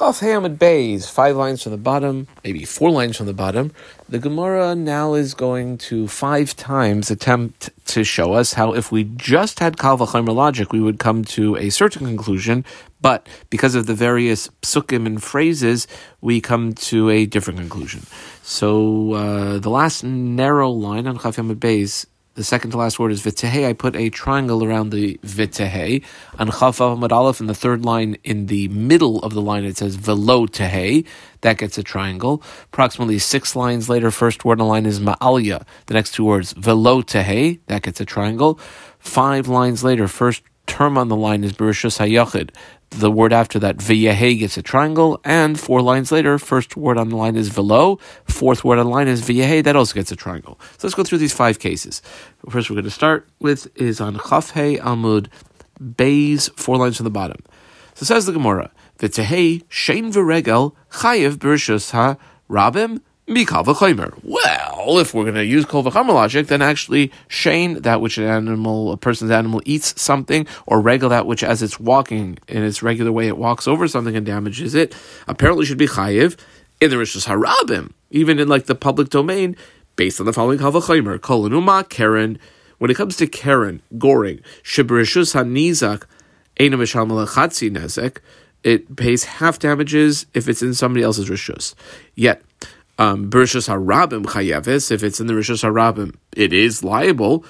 Chaf Hamid Bays, five lines from the bottom, maybe four lines from the bottom. The Gemara now is going to five times attempt to show us how if we just had Kal V'chaimer logic, we would come to a certain conclusion, but because of the various psukim and phrases, we come to a different conclusion. So uh, the last narrow line on Chaf Hamid Bays the second to last word is vitehe. I put a triangle around the vitehe. Chafav amad aleph, in the third line, in the middle of the line, it says velo tehe. That gets a triangle. Approximately six lines later, first word in the line is ma'alya. The next two words, velo tehe. That gets a triangle. Five lines later, first term on the line is bereshus hayachid the word after that, V'yehe, gets a triangle, and four lines later, first word on the line is velo, fourth word on the line is V'yehe, that also gets a triangle. So let's go through these five cases. First we're going to start with is on Chafhe Amud, Bays, four lines from the bottom. So says the Gemara, V'tehe, Shein V'regel, Chayev Bershus Ha, Rabim, Mikal v'chaymer. Well, if we're going to use kol v'chamer logic, then actually shane that which an animal, a person's animal eats something, or regal that which as it's walking in its regular way, it walks over something and damages it, apparently should be chayiv in the rishus harabim, even in like the public domain, based on the following kol v'chaymer, kol enuma keren. When it comes to keren, goring, shibrishus hanizak, enam nezek, it pays half damages if it's in somebody else's rishus. Yet, um, Harabim Chayevis, if it's in the Rishus Harabim, it is liable.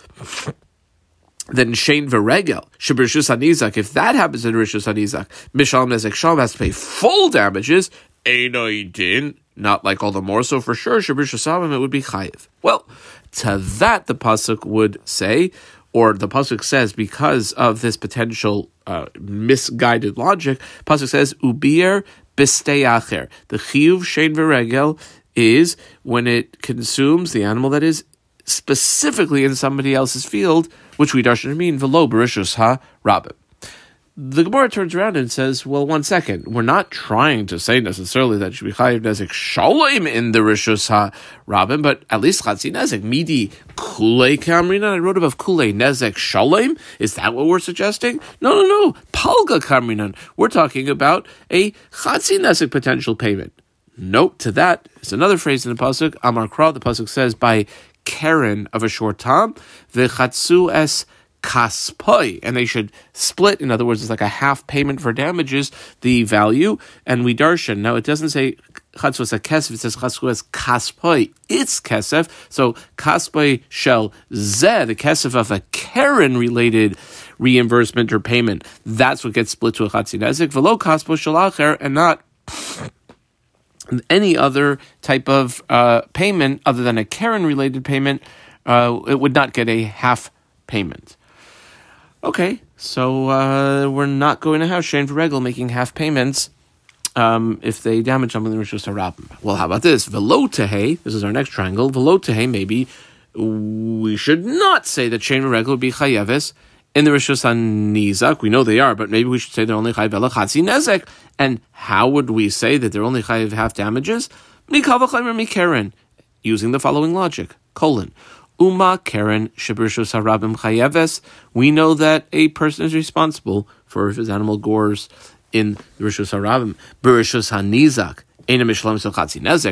then Shane Veregel, Shabrishus Hanizak, if that happens in Rishus Hanizak, Mishal Nezek Shalom has to pay full damages. Einoidin, not like all the more. So for sure, Shabrishus Harabim, it would be Chayev. Well, to that the Pasuk would say, or the pasuk says, because of this potential uh, misguided logic, pasuk says ubir bisteyacher. The chiyuv shein veregel is when it consumes the animal that is specifically in somebody else's field, which we darshan mean velo berishus ha rabbim. The Gemara turns around and says, "Well, one second. We're not trying to say necessarily that should be chayiv nezek shalom in the rishus ha rabbim, but at least chatzi nezek midi kule kamrina. I wrote above kule nezek shalom. Is that what we're suggesting? No, no, no. Palga kamrinan. We're talking about a chatzi nezek potential payment. Note to that is another phrase in the pasuk. Amar Kra, the pasuk says by Karen of a short time, the v'chatzu es kaspoi, and they should split. In other words, it's like a half payment for damages, the value, and we darshan. Now it doesn't say chatzu es kesef; it says chatzu es kaspoi. It's kesef. So kaspoi shall zeh, the kesef of a Karen related reimbursement or payment. That's what gets split to a chatzi nezik. Velo kaspo shalacher, and not any other type of uh, payment other than a Karen related payment, uh, it would not get a half payment. Okay, so uh, we're not going to have Shane Regal making half payments um, if they damage something in the Rishus Harabim. Well, how about this? Velotehe, this is our next triangle. Velotehe, maybe we should not say that Shane Regal would be Chayevis in the Rishus Nizak, we know they are, but maybe we should say they're only Chayiv Elachatzi Nezek. And how would we say that they're only Chayiv half damages? Mikaren, using the following logic. Colon. Uma Karen Shibirshus Harabim Chayeves. We know that a person is responsible for if his animal gores in the Rishus Harabim. Berishus Hanizak.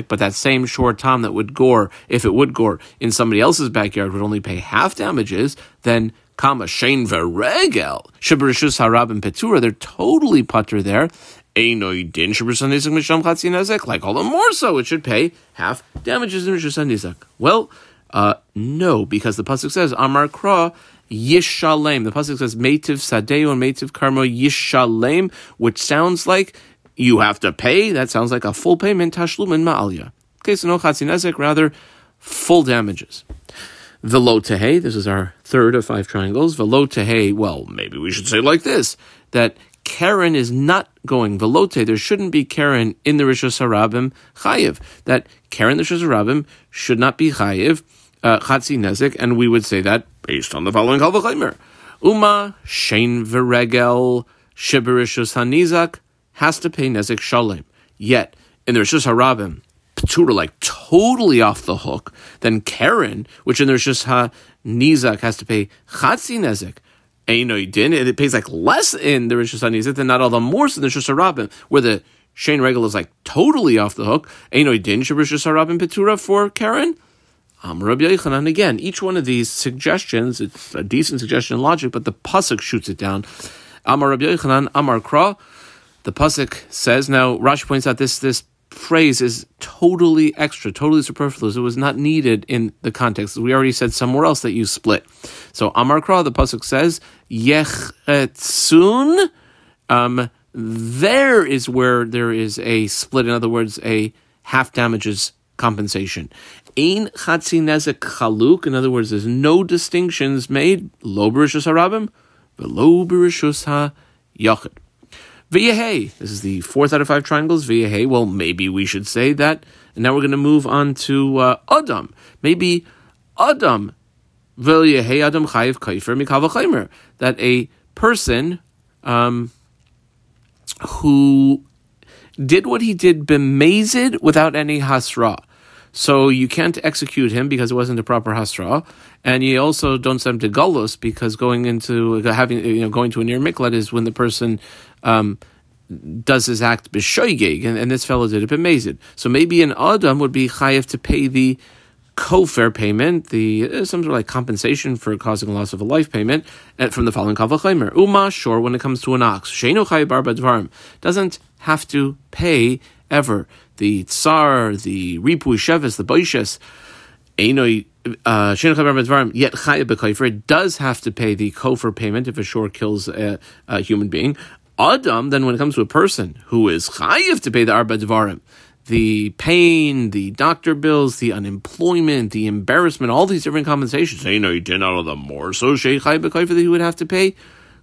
But that same short time that would gore, if it would gore in somebody else's backyard, would only pay half damages, then Kama Shein Veregel, Shibrishus Harab and Petura, they're totally putter there. Einoi din Shibrisanizak Misham Chatzinezek, like all the more so, it should pay half damages in Rishusanizak. Well, uh, no, because the Pasuk says, Amar Kra, Yishalem. The Pasuk says, Meitiv Sadeo and Meitiv Karmo Yishalem, which sounds like you have to pay. That sounds like a full payment, Tashlum Ma'alya. Okay, so no Chatzinezek, rather full damages. Velo tehe, this is our third of five triangles. Velo tehe, well, maybe we should say like this, that Karen is not going velote. There shouldn't be Karen in the Rishos Harabim chayiv. That Karen the Rishos Harabim should not be chayiv uh, nezik, and we would say that based on the following halvachaymer. Uma shein veregel shiberishos hanizak has to pay nezik shalem. Yet in the Rishos Harabim, Petura like totally off the hook, then Karen, which in there's just ha Nizak has to pay Chatzi Nezek. Eino din, it pays like less in the Rishus Nizak than not all the more in the Rishus Rabin, where the Shane Regal is like totally off the hook. Einoi din shabrishus harabim petura for Karen. Um, Rabbi Yochanan again. Each one of these suggestions, it's a decent suggestion in logic, but the pasuk shoots it down. Amar Rabbi Yochanan, Amar Kra. The pasuk says. Now Rashi points out this this phrase is totally extra, totally superfluous. It was not needed in the context. We already said somewhere else that you split. So Amar Kra, the pasuk says, Yechetzun. Um, there is where there is a split. In other words, a half damages compensation. Ein chatzi nezek chaluk. In other words, there's no distinctions made. Lo berishus harabim, lo berishus ha yachid. V'yehei. This is the fourth out of five triangles. V'yehei. Well, maybe we should say that. And now we're going to move on to uh, Adam. Maybe Adam. V'yehei Adam chayiv kaifer mikavachaymer. That a person um, who did what he did bemazed without any hasra. So you can't execute him because it wasn't a proper hasra, and you also don't send him to galus because going into having you know going to a near miklat is when the person um, does his act b'shoigeg, and, and this fellow did it b'mezid. So maybe an adam would be chayiv to pay the co-fair payment, the uh, some sort of like compensation for causing a loss of a life payment uh, from the following kavachimer. Uma, sure, when it comes to an ox, sheinu chayiv bar doesn't have to pay ever the tsar, the ripui shevis, the boishes. Einoi uh, yet It does have to pay the kofer payment if a shore kills a, a human being. Adam, then when it comes to a person who is chayiv to pay the arba dvarim, the pain, the doctor bills, the unemployment, the embarrassment, all these different compensations. No, you did not of the more so chayiv that he would have to pay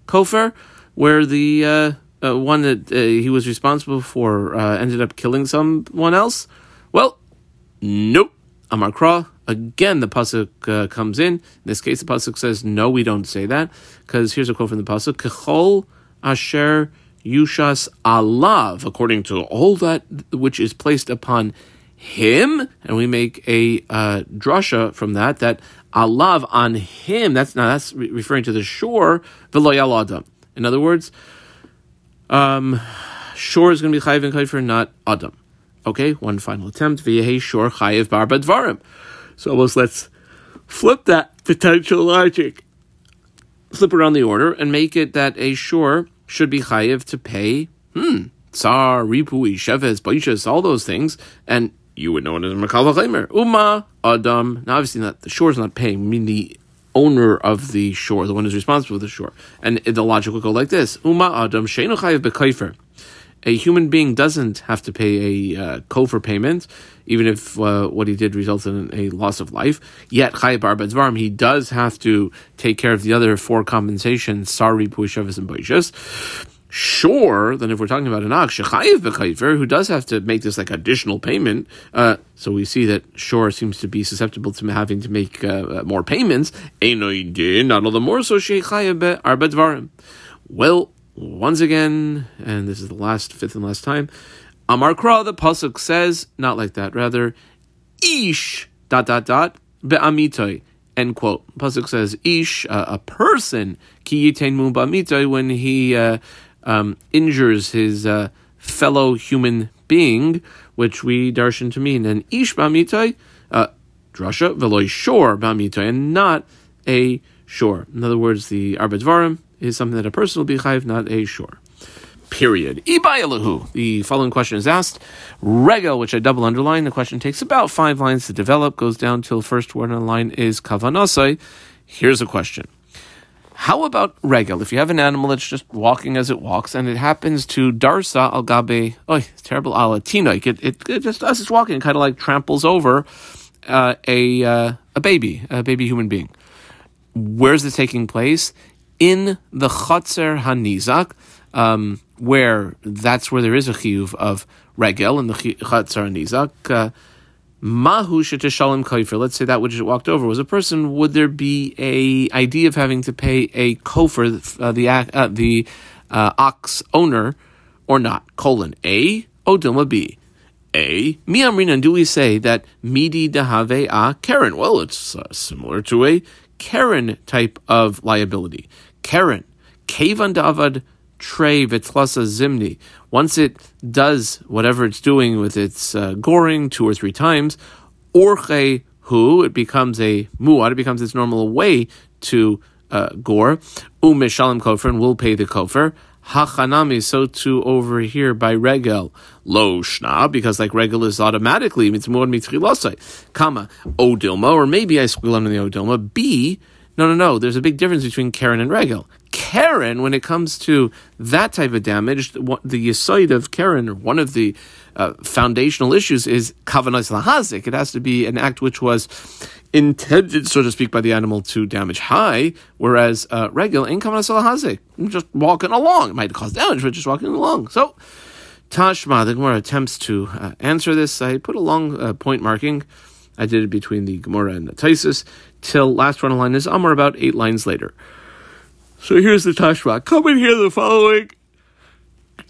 kofer, where the uh, uh, one that uh, he was responsible for uh, ended up killing someone else. Well, nope. Amar Kra. Again, the pasuk uh, comes in. In this case, the pasuk says, "No, we don't say that," because here's a quote from the pasuk: "Kechol asher yushas alav," according to all that which is placed upon him, and we make a uh, drasha from that that alav on him. That's now that's re- referring to the shore. Adam. In other words, um, shore is going to be chayiv and kaifer, not adam. Okay, one final attempt. V'yehi shore chayiv bar dvarim. So almost let's flip that potential logic, flip around the order, and make it that a shore should be chayiv to pay, hmm, tsar, ripui, sheves, baishas, all those things, and you would know it as Makal V'chaymer. Uma, Adam. Now, obviously, not the is not paying. I mean, the owner of the shore, the one who's responsible for the shore. And the logic would go like this: Uma Adam Sheinu Chayiv Bekaifer. A human being doesn't have to pay a uh, kofer payment, even if uh, what he did results in a loss of life. Yet Chayiv Bar he does have to take care of the other four compensations: Sari, Puishavas, and Boishas sure then if we're talking about an ox shechayiv b'chayfer who does have to make this like additional payment uh, so we see that shore seems to be susceptible to having to make uh, more payments. Not all the more so shechayiv arbadvarim well once again and this is the last fifth and last time Amar Kra the pasuk says not like that rather ish dot dot dot be'amitoy end quote pasuk says ish uh, a person ki yitain mu when he uh, um, injures his uh, fellow human being, which we darshan to mean an ish bamitai, uh, drasha veloy shor bamitai, and not a shore. In other words, the arbadvarim is something that a person will be chayiv, not a shore. Period. Ibayalahu. The following question is asked. Regel, which I double underline. The question takes about five lines to develop, goes down till first word on the line is kavanasai. Here's a question. How about regel? If you have an animal that's just walking as it walks, and it happens to darsa al gabe, oh, it's terrible al it, it, it just as it's walking, kind of like tramples over uh, a uh, a baby, a baby human being. Where's this taking place? In the chotzer hanizak, um, where that's where there is a chiyuv of regel in the chotzer hanizak. Uh, Mahu shalom kaifer. Let's say that which it walked over was a person. Would there be a idea of having to pay a kofer, uh, the uh, the uh, ox owner, or not? Colon A. Odilma B. A. Miamrinan. Do we say that midi dahave a Karen? Well, it's uh, similar to a Karen type of liability. Karen. Kevan davad Trey Vitlasa Zimni. Once it does whatever it's doing with its uh, goring two or three times, Orche Hu, it becomes a muad, it becomes its normal way to uh, gore. Umishalim kofer, and will pay the kofer. Hachanami, so too over here by regel. Lo shna, because like regel is automatically mitzmur mitzchilasai. Kama, odilma, or maybe I squeal under the odilma. B, no, no, no. There's a big difference between Karen and regel. Karen, when it comes to that type of damage, the yisoid of Karen, or one of the uh, foundational issues, is kavanah lahazik. It has to be an act which was intended, so to speak, by the animal to damage high, whereas uh, regular in kavanah lahazik, just walking along, it might cause damage, but just walking along. So. Tashma, the Gemara attempts to uh, answer this. I put a long uh, point marking. I did it between the Gemara and the Taisus till last run of line is Amar about eight lines later. So here's the Tashma. Come and hear the following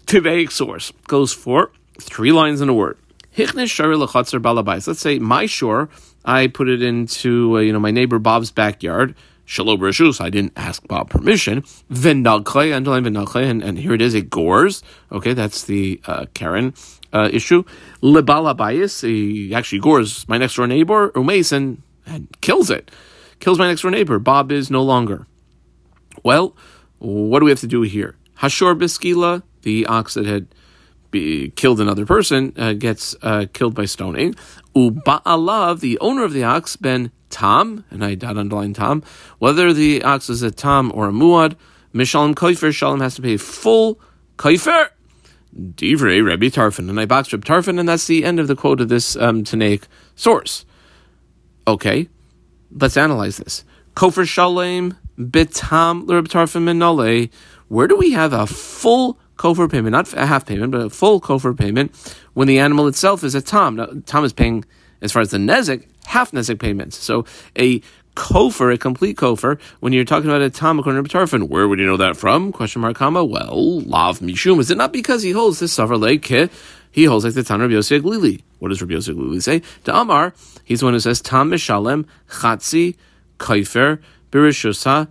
Tanaic source. Goes for three lines in a word. Hichnish shari lechatzer balabais. Let's say my shore, I put it into uh, you know my neighbor Bob's backyard. Shalom Rishus, I didn't ask Bob permission. Venagche, underline venagche, and, here it is, it gores. Okay, that's the uh, Karen uh, issue. Lebala bias, he actually gores my next door neighbor, Umason, and kills it. Kills my next door neighbor. Bob is no longer. Well, what do we have to do here? Hashor Biskila, the ox that had be, killed another person, uh, gets uh, killed by stoning. Uba'alav, the owner of the ox, ben Tom, and I dot underline Tom, whether the ox is a Tom or a Muad, Mishalim Koifer, Shalom has to pay full Koifer. Divrei Rebbe Tarfon, and I boxed Rebbe Tarfon, and that's the end of the quote of this um, Tanaic source. Okay, let's analyze this. Kofer Shalem bitam l'Reb Tarfon minole. Where do we have a full kofar payment, not a half payment, but a full kofar payment when the animal itself is a tam? Now, tam is paying, as far as the nezek, half nezek payments. So a kofar, a complete kofar, when you're talking about a according to Tarfon, where would you know that from? Question mark, comma. Well, lav mishum. Is it not because he holds this savar like he holds like the Tan Rabbi Yosef Glili. What does Rabbi Yosef Glili say? To Amar, he's the one who says Tam Mishalem Chatzi Kaifer Birishusa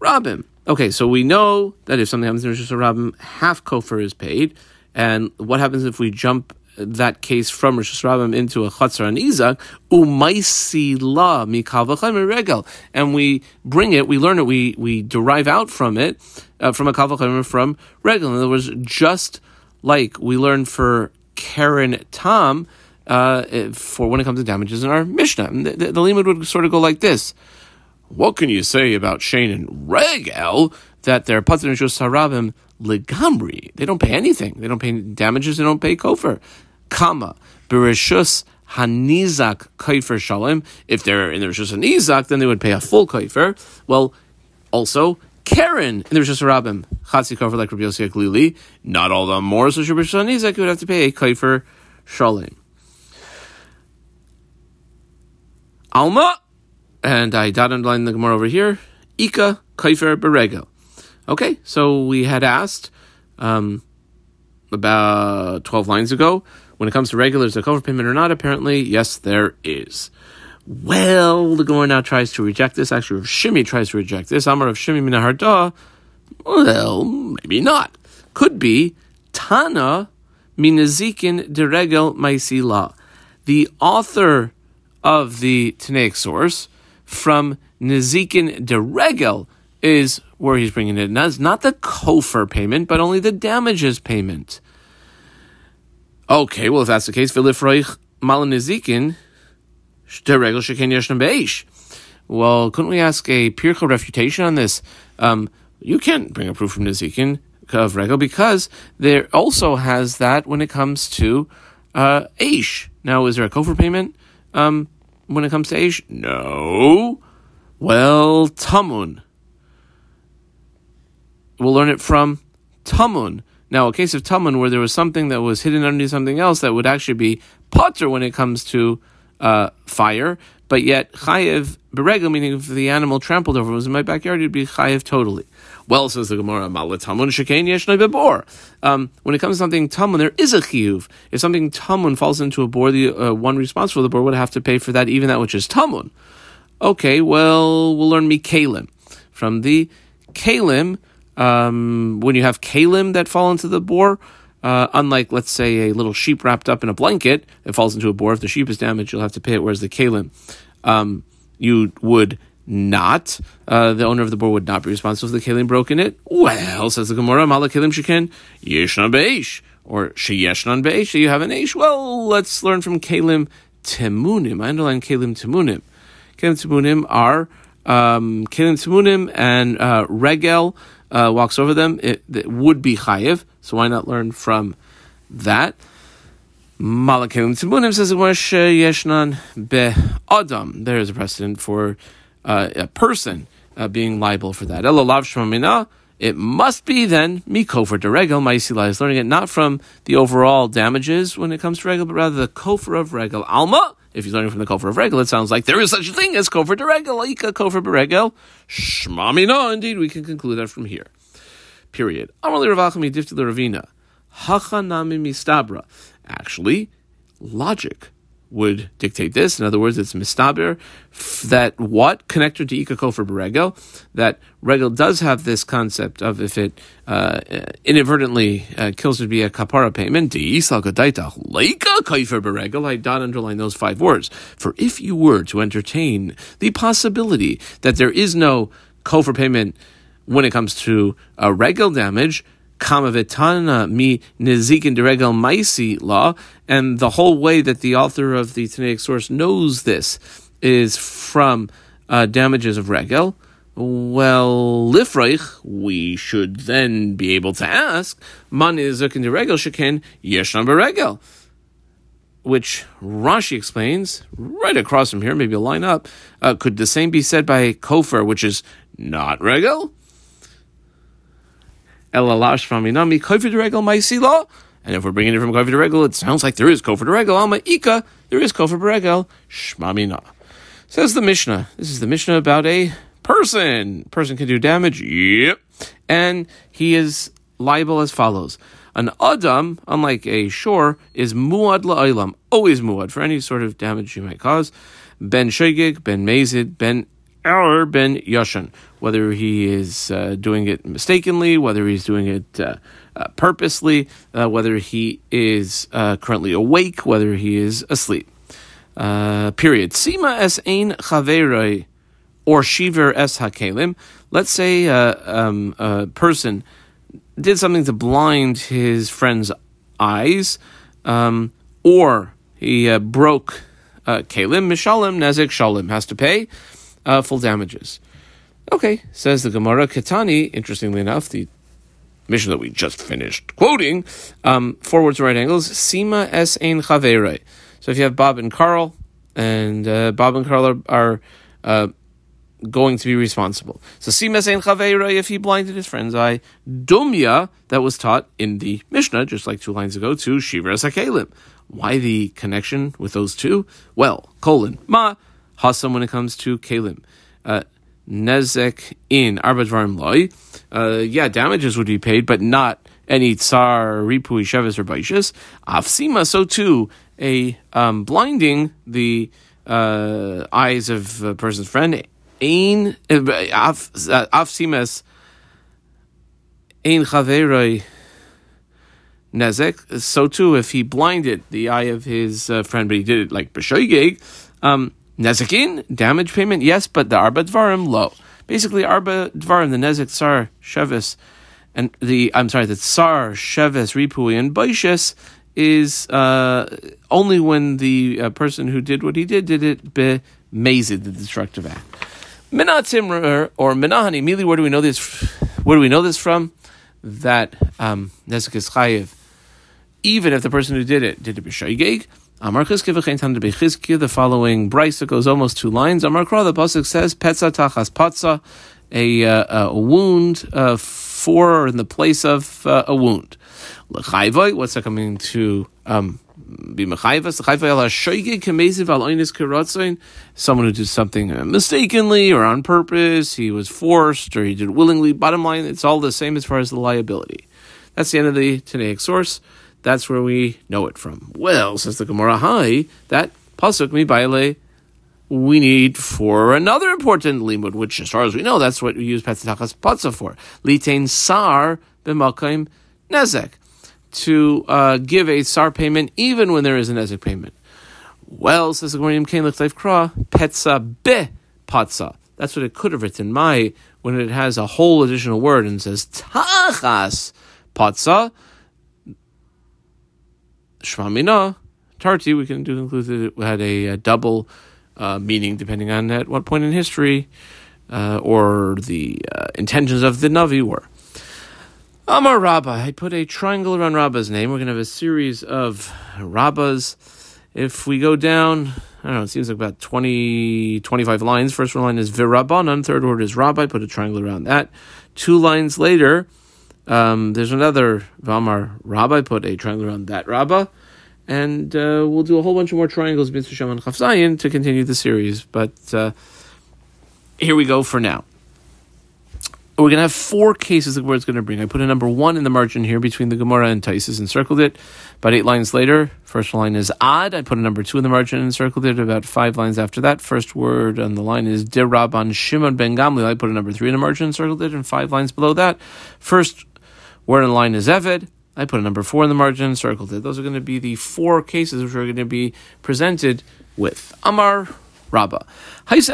Rabim. Okay, so we know that if something happens in Rishus Rabim, half kofar is paid. And what happens if we jump that case from Rishus Rabim into a Chatzar and Izak? Umaisi la mikavachem regel. And we bring it, we learn it, we, we derive out from it, uh, from a kavachem from regel. In other words, just like we learn for Karen Tom, uh, for when it comes to damages in our Mishnah. The, the, the limud would sort of go like this. What can you say about Shane and Regel that they're pater harabim legamri? They don't pay anything. They don't pay damages. They don't pay kofar. Kama bereshus hanizak kaifer shalom. If they're in the rishus hanizak, then they would pay a full kaifer. Well, also Karen in the rishus harabim chatzi kofar like Rabbi Yossi Glili. Not all the more so rishus hanizak you would have to pay a kaifer shalom. Alma and I dot underline the Gemara over here. Ika kaifer beregel. Okay, so we had asked um, about twelve lines ago when it comes to regulars, a cover payment or not. Apparently, yes, there is. Well, the Gemara now tries to reject this. Actually, Shimi tries to reject this. Amar of Shimi minaharda. Well, maybe not. Could be Tana minazikin deregel maisila. The author of the Tanaic source from Nezikin de Regel is where he's bringing it. Now, it's not the kofar payment, but only the damages payment. Okay, well, if that's the case, Vilifroich Malan Nezikin de Regel Sheken Yeshna Beish. Well, couldn't we ask a Pircha refutation on this? Um, you can't bring a proof from Nezikin of Regel because there also has that when it comes to uh, Aish. Now, is there a kofar payment? Um, when it comes to Aish? No. Well, Tamun. We'll learn it from Tamun. Now, a case of Tamun where there was something that was hidden underneath something else that would actually be potter when it comes to uh, fire, but yet chayev beregel, meaning if the animal trampled over was in my backyard, it'd be chayev totally. Well, says the Gemara, Malatamun Shekain Yeshnoi Bebor. Um, when it comes to something tamun, there is a chiyuv. If something tamun falls into a bor, the uh, one responsible for the bor would have to pay for that, even that which is tamun. Okay, well, we'll learn Mikalim. From the Kalim, um, when you have kalim that fall into the bore, uh, unlike, let's say, a little sheep wrapped up in a blanket, it falls into a bore. If the sheep is damaged, you'll have to pay it. Whereas the kalim, um, you would not. Uh, the owner of the bore would not be responsible if the kalim broke in it. Well, says the Gemara, Mala kalim sheken yeshnan beish or sheyeshnan beish. You have an eish. Well, let's learn from kalim temunim. I underline kalim temunim. Kalim temunim are um, kalim temunim and uh, regel uh, walks over them. It, it would be chayiv. So why not learn from that? Malakim Tibunim says Yeshnan be Adam. There is a precedent for uh, a person uh, being liable for that. Elolav Shmamina. It must be then mikofer de regel. Ma'isila is learning it not from the overall damages when it comes to regel, but rather the kofer of regel. Alma. If he's learning from the Kofar of it sounds like there is such a thing as Kofar de regel. Ika kofer beregel. Shmamina. Indeed, we can conclude that from here. Period. Amrli Ravachami Difti Ravina. Hachanami mistabra. Actually, logic would dictate this. In other words, it's mistaber that what connector to ikako for beregel that regel does have this concept of if it uh, inadvertently uh, kills would be a kapara payment. I dot underline those five words. For if you were to entertain the possibility that there is no kofar payment when it comes to a regel damage, Kamavetana mi nezikin deregel maisi law, and the whole way that the author of the Tanaic source knows this is from uh, damages of regel. Well, lifreich, we should then be able to ask, man nezikin deregel sheken yeshna beregel. Which Rashi explains right across from here, maybe a line up. Uh, could the same be said by kofar, which is not regel? Elalash from Inami, Kofi Regel Maisila. And if we're bringing it from Kofi Regel, it sounds like there is Kofi Regel. Alma Ika, there is Kofi Regel. Shmamina. Says the Mishnah. This is the Mishnah about a person. Person can do damage. Yep. And he is liable as follows. An Adam, unlike a shore, is muad la'ilam, always muad for any sort of damage you might cause. Ben shegig, ben mazid, ben or ben yashan, whether he is uh, doing it mistakenly, whether he's doing it uh, uh, purposely, uh, whether he is uh, currently awake, whether he is asleep. Uh, period. Sima es ein chaveroi or shiver es hakelim. Let's say um, a person did something to blind his friend's eyes, um, or he broke kalim, mishalim, nezek shalim, has to pay full damages. Okay, says the Gemara Ketani. Interestingly enough, the mission that we just finished quoting, um, forwards right angles, Sima es ein chavere. So if you have Bob and Carl, and uh, Bob and Carl are, are uh, going to be responsible. So Sima es ein chavere, if he blinded his friend's eye, Dumya, that was taught in the Mishnah, just like two lines ago, to Shiva Sakalim. Why the connection with those two? Well, colon, ma, Hasam when it comes to Kalim. Uh, Nezek in Arbadvarim Loi. Uh, yeah, damages would be paid, but not any tsar, ripui, shevis, or baishas. Afsima, so too, a um, blinding the uh, eyes of a person's friend. Ein afsimas ein chaveroi nezek. So too, if he blinded the eye of his uh, friend, but he did it like b'shoigeg, um, Nezikin, damage payment, yes, but the Arba Dvarim, low. Basically, Arba Dvarim, the Nezik Tsar Shevis, and the, I'm sorry, the Tsar Shevis Ripui and Baishis is uh, only when the uh, person who did what he did did it be mazed, the destructive act. Minatim or Minahani, immediately where do we know this? Where do we know this from? That um, Nezik is Chayiv, even if the person who did it did it b'shaygeg, Amar the following brisa goes almost two lines. Amar Kra, the pasuk says, Petza tachas patza, a, uh, a wound uh, for in the place of uh, a wound. L'chayvoi, what's that coming to um, be kemeziv al someone who did something mistakenly or on purpose, he was forced or he did willingly. Bottom line, it's all the same as far as the liability. That's the end of the Tanaic source. That's where we know it from. Well, says the Gemara, hi, that pasuk mi baile we need for another important limud, which, as far as we know, that's what we use Petzatachas Patza for. Litain sar b'makaim nezek. To uh, give a sar payment even when there is a nezek payment. Well, says the Gemara Kain Kra, Petza be Patza. That's what it could have written. My when it has a whole additional word and says Tachas Patza. Shmamina Tarti, we can do include that it had a, a double uh, meaning depending on at what point in history uh, or the uh, intentions of the Navi were. Amar Rabba, I put a triangle around Rabba's name. We're going to have a series of Rabbas. If we go down, I don't know, it seems like about 20, 25 lines. First one line is Virabanan, third word is Rabbi, put a triangle around that. Two lines later, um, there's another Vamar Rabbi, put a triangle around that Rabba and uh, we'll do a whole bunch of more triangles Mitzvah Shem and Chafzayin to continue the series. But uh, here we go for now. We're going to have four cases that it's going to bring. I put a number one in the margin here between the Gemara and Taisus and circled it. About eight lines later, first line is Ad. I put a number two in the margin and circled it. About five lines after that, first word on the line is Dirab Shimon ben Gamliel. I put a number three in the margin and circled it. And five lines below that, first word in line is Eved. I put a number four in the margin, and circled it. Those are going to be the four cases which are going to be presented with Amar Rabba. If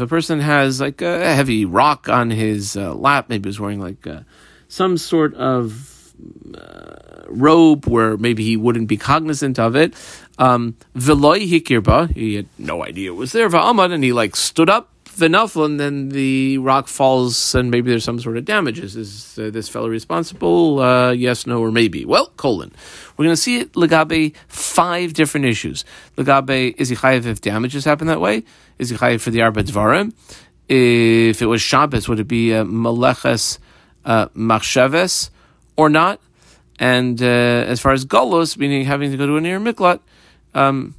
a person has like a heavy rock on his uh, lap, maybe he's wearing like uh, some sort of uh, robe where maybe he wouldn't be cognizant of it. Um, hikirba, he had no idea it was there. And he like stood up Vinafel, and then the rock falls, and maybe there's some sort of damages. Is uh, this fellow responsible? Uh, yes, no, or maybe. Well, colon. We're going to see it legabe five different issues. Legabe is he chayiv if damages happen that way? Is he chayiv for the arba dvarim? If it was Shabbos, would it be a maleches uh, machsheves or not? And uh, as far as galus, meaning having to go to a near miklat, um,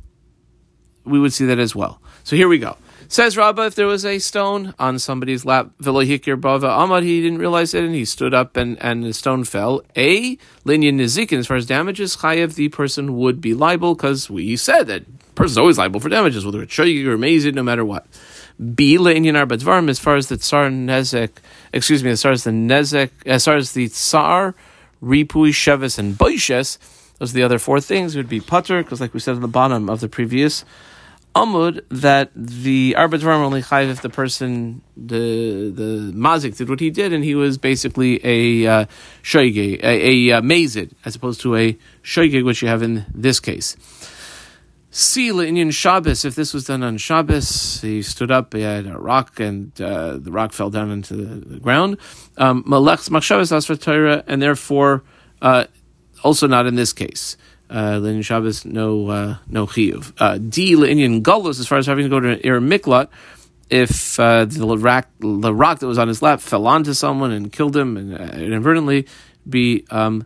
we would see that as well. So here we go. Says Rabbah, if there was a stone on somebody's lap, Velohikir Bava Amad, he didn't realize it and he stood up and, and the stone fell. A, Linyan Nizikin, as far as damages, Chayev, the person would be liable because we said that person's always liable for damages, whether it's shoyig or amazing, no matter what. B, Linyan Arbadvarim, as far as the Tsar Nezek, excuse me, as far as the Nezek, as far as the Tsar, Ripui, Sheves, and Boishes, those are the other four things, would be Putter, because like we said at the bottom of the previous Amud that the arbitrum only chayiv if the person the the mazik did what he did and he was basically a uh, shoige, a, a uh, mazid as opposed to a shoige which you have in this case. Sila Inyan Shabbos, if this was done on Shabbos, he stood up, he had a rock, and uh, the rock fell down into the, ground. Um, Malech's Machshavas Asfer Torah, and therefore uh, also not in this case uh, Shabbos, no uh, no chiyuv. Uh, D Linin Gullus, as far as having to go to Ir Miklat, if uh, the rock the rock that was on his lap fell onto someone and killed him and uh, inadvertently, be um.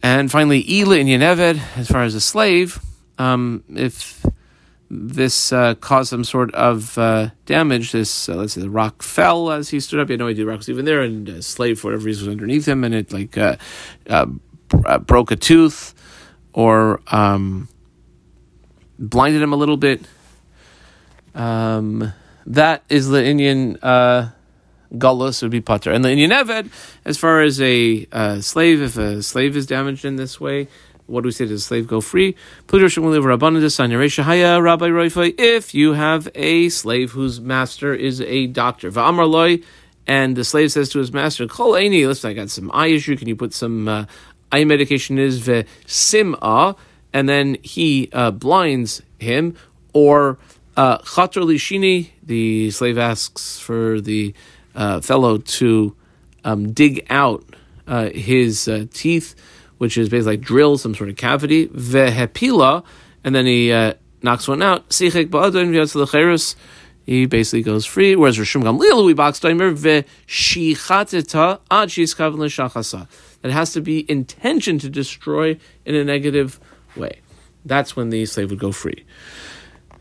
And finally, Ela in Yeneved, as far as a slave, um, if this uh, caused some sort of uh, damage. This, uh, let's say, the rock fell as he stood up. He had no idea the rock was even there, and a slave, for whatever reason, was underneath him, and it like uh, broke a tooth or um, blinded him a little bit. Um, that is the Indian uh, gullus would be putter, and the Indian eved, as far as a uh, slave, if a slave is damaged in this way, what do we say? Does the slave go free? If you have a slave whose master is a doctor, and the slave says to his master, listen, I got some eye issue. Can you put some uh, eye medication is the sim'a, and then he uh, blinds him, or uh, chater lishini, the slave asks for the uh, fellow to um, dig out uh, his uh, teeth, which is basically like drill some sort of cavity, vehepila, and then he uh, knocks one out. Sichek ba'adon v'yatz he basically goes free. Whereas Rishum Gamliel, we box timer v'shichateta ad shiskav l'shachasa that has to be intention to destroy in a negative way. That's when the slave would go free.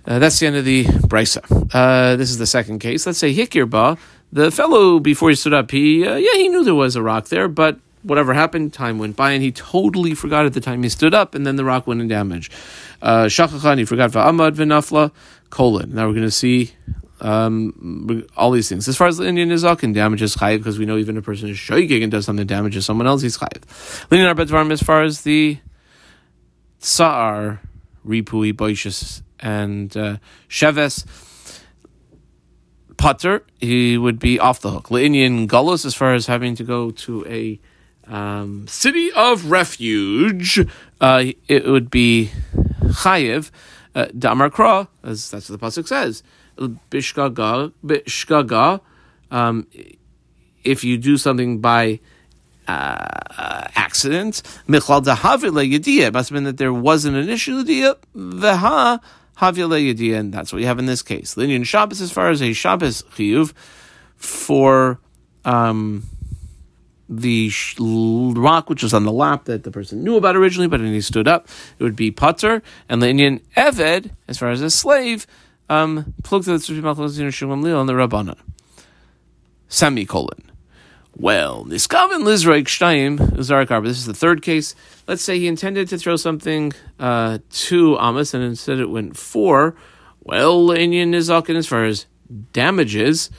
Uh, that's the end of the brisa. Uh, this is the second case. Let's say Hikirba, the fellow before he stood up, he uh, yeah he knew there was a rock there, but whatever happened, time went by, and he totally forgot at the time he stood up, and then the rock went in damage. Uh, Shachachan, he forgot Va'amad v'nafla, colon. Now we're going to see um, all these things. As far as Indian Nizakin damages chayiv, because we know even a person is shoygig and does something that damages someone else, he's chayiv. Linyan arbetvarim, as far as the tsar, ripui, boishis, and uh, sheves, putter, he would be off the hook. Leinian gullus, as far as having to go to a um, city of refuge, uh, it would be chayiv. Uh, Damar Kra, as that's what the pasuk says bishgaga, bishgaga, um, if you do something by uh, accident, michlal dahavile yediyah. It must have been that there was an initial yediyah, veha havile yediyah, and that's what you have in this case. Linyan Shabbos, as far as a Shabbos chiyuv for um, the rock which was on the lap that the person knew about originally, but when he stood up, it would be putter, and the Indian eved, as far as a slave, um, the. Semicolon. Well, Niskaven Lizraik Shtayim Arba. This is the third case. Let's say he intended to throw something uh, to Amos and instead it went four. Well, Indian Nizakin, as far as damages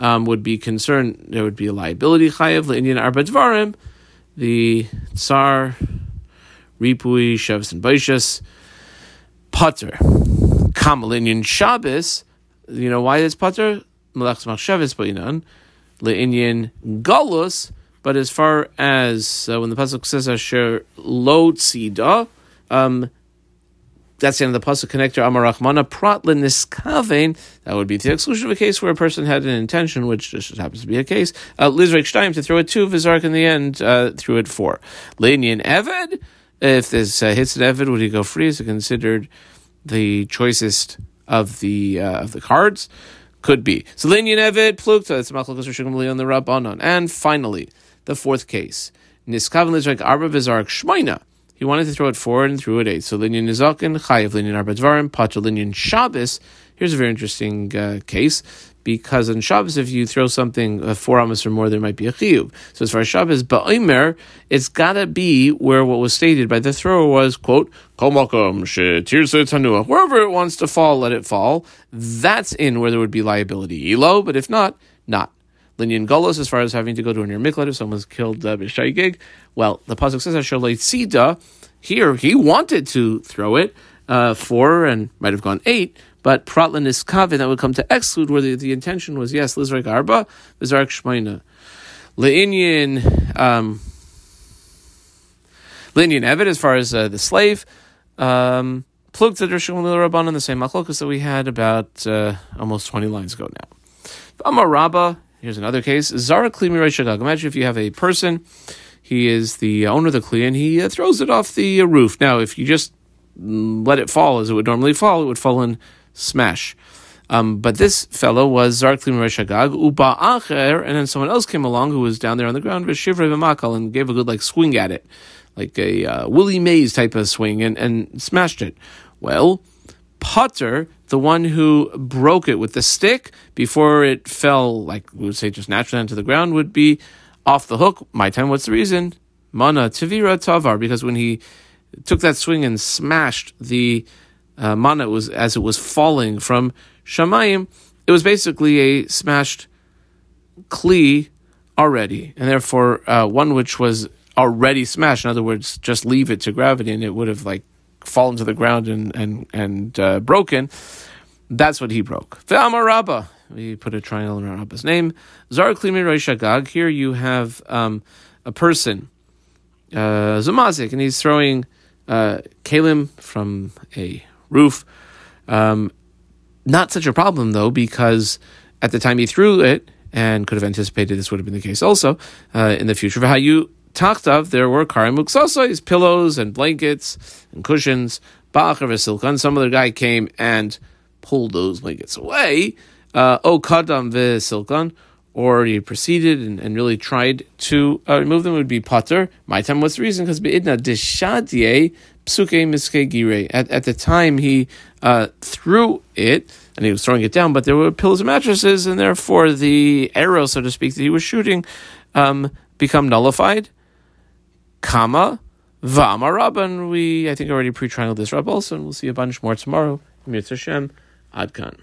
um, would be concerned, there would be a liability chayev. Indian Arba Dvarim, the Tsar, Ripui, Shevs, and Baishas, Potter. Kamalinian Shabbos, you know why it's pater? Melech's Machshavas Ba'inan, Le'inyan Galus, but as far as uh, when the pasuk says Asher Lo Tzida, um, that's the end of the pasuk connector Amarachmana Pratlin Niskavein. That would be the exclusion of a case where a person had an intention, which just happens to be a case. Uh, Lizrek Shtaim to throw it two, Vizark in the end uh, threw it four. Leinian Eved. If this uh, hits an Eved, would he go free? Is it considered? The choicest of the uh, of the cards could be. Selenian Evid Plukta, it's Machlokos Rishon on the Rabbanon. And finally, the fourth case. Niskavan Lizrak Arba Vizark Shmaina. He wanted to throw it forward and threw it eight. So Linyan Nizakin, Chayiv Linyan Arba Dvarim, Patra Linyan Shabbos. Here's a very interesting uh, case because on Shabbos, if you throw something uh, four amos or more, there might be a chiyuv. So as far as Shabbos, ba'omer, it's gotta be where what was stated by the thrower was quote kol. Wherever it wants to fall, let it fall. That's in where there would be liability. Elo, but if not, not. Linyan Golos, as far as having to go to a near miklat if someone's killed uh, gig. Well, the pasuk says Asher Sida. Here, he wanted to throw it uh, four and might have gone eight but pratlin is kavin that would come to exclude where the, the intention was yes lizrak arba lizrak shmaina leinian um eved as far as uh, the slave um plugged the Rabban in the same machlokas that we had about uh, almost 20 lines ago now. Amar Rabba, here's another case. Zara Klimi Imagine if you have a person, he is the owner of the Kli, and he uh, throws it off the uh, roof. Now, if you just let it fall as it would normally fall, it would fall in smash. Um, but this fellow was Zarklim Reshagag, Uba Acher, and then someone else came along who was down there on the ground, Vishivre Vimakal, and gave a good like swing at it, like a uh, Willie Mays type of swing, and, and smashed it. Well, Potter, the one who broke it with the stick before it fell, like we would say, just naturally onto the ground, would be off the hook. My time, what's the reason? Mana Tavira Tavar, because when he took that swing and smashed the uh, was as it was falling from Shamayim, it was basically a smashed kli already, and therefore uh, one which was already smashed. In other words, just leave it to gravity, and it would have like fallen to the ground and and and uh, broken. That's what he broke. We put a triangle around Rabba's name. Zar Klimi Shagag. Here you have um, a person, uh, Zamazik, and he's throwing uh, kalim from a roof. Um, not such a problem though, because at the time he threw it, and could have anticipated this would have been the case also uh, in the future. How you talked of, there were karimuksosois, pillows and blankets and cushions. Ba'achar v'silkan. Some other guy came and pulled those blankets away. Uh, o kadam v'silkan. Or he proceeded and, and really tried to uh, remove them. Would be potter. My time. What's the reason? Because beidna deshadye psuke miske gire. At, at the time he uh, threw it, and he was throwing it down, but there were pillows and mattresses, and therefore the arrow, so to speak, that he was shooting um, become nullified. Kama V'amar We I think already pre-triangled this Rab also, and we'll see a bunch more tomorrow. Mitzvah Hashem. Adkan.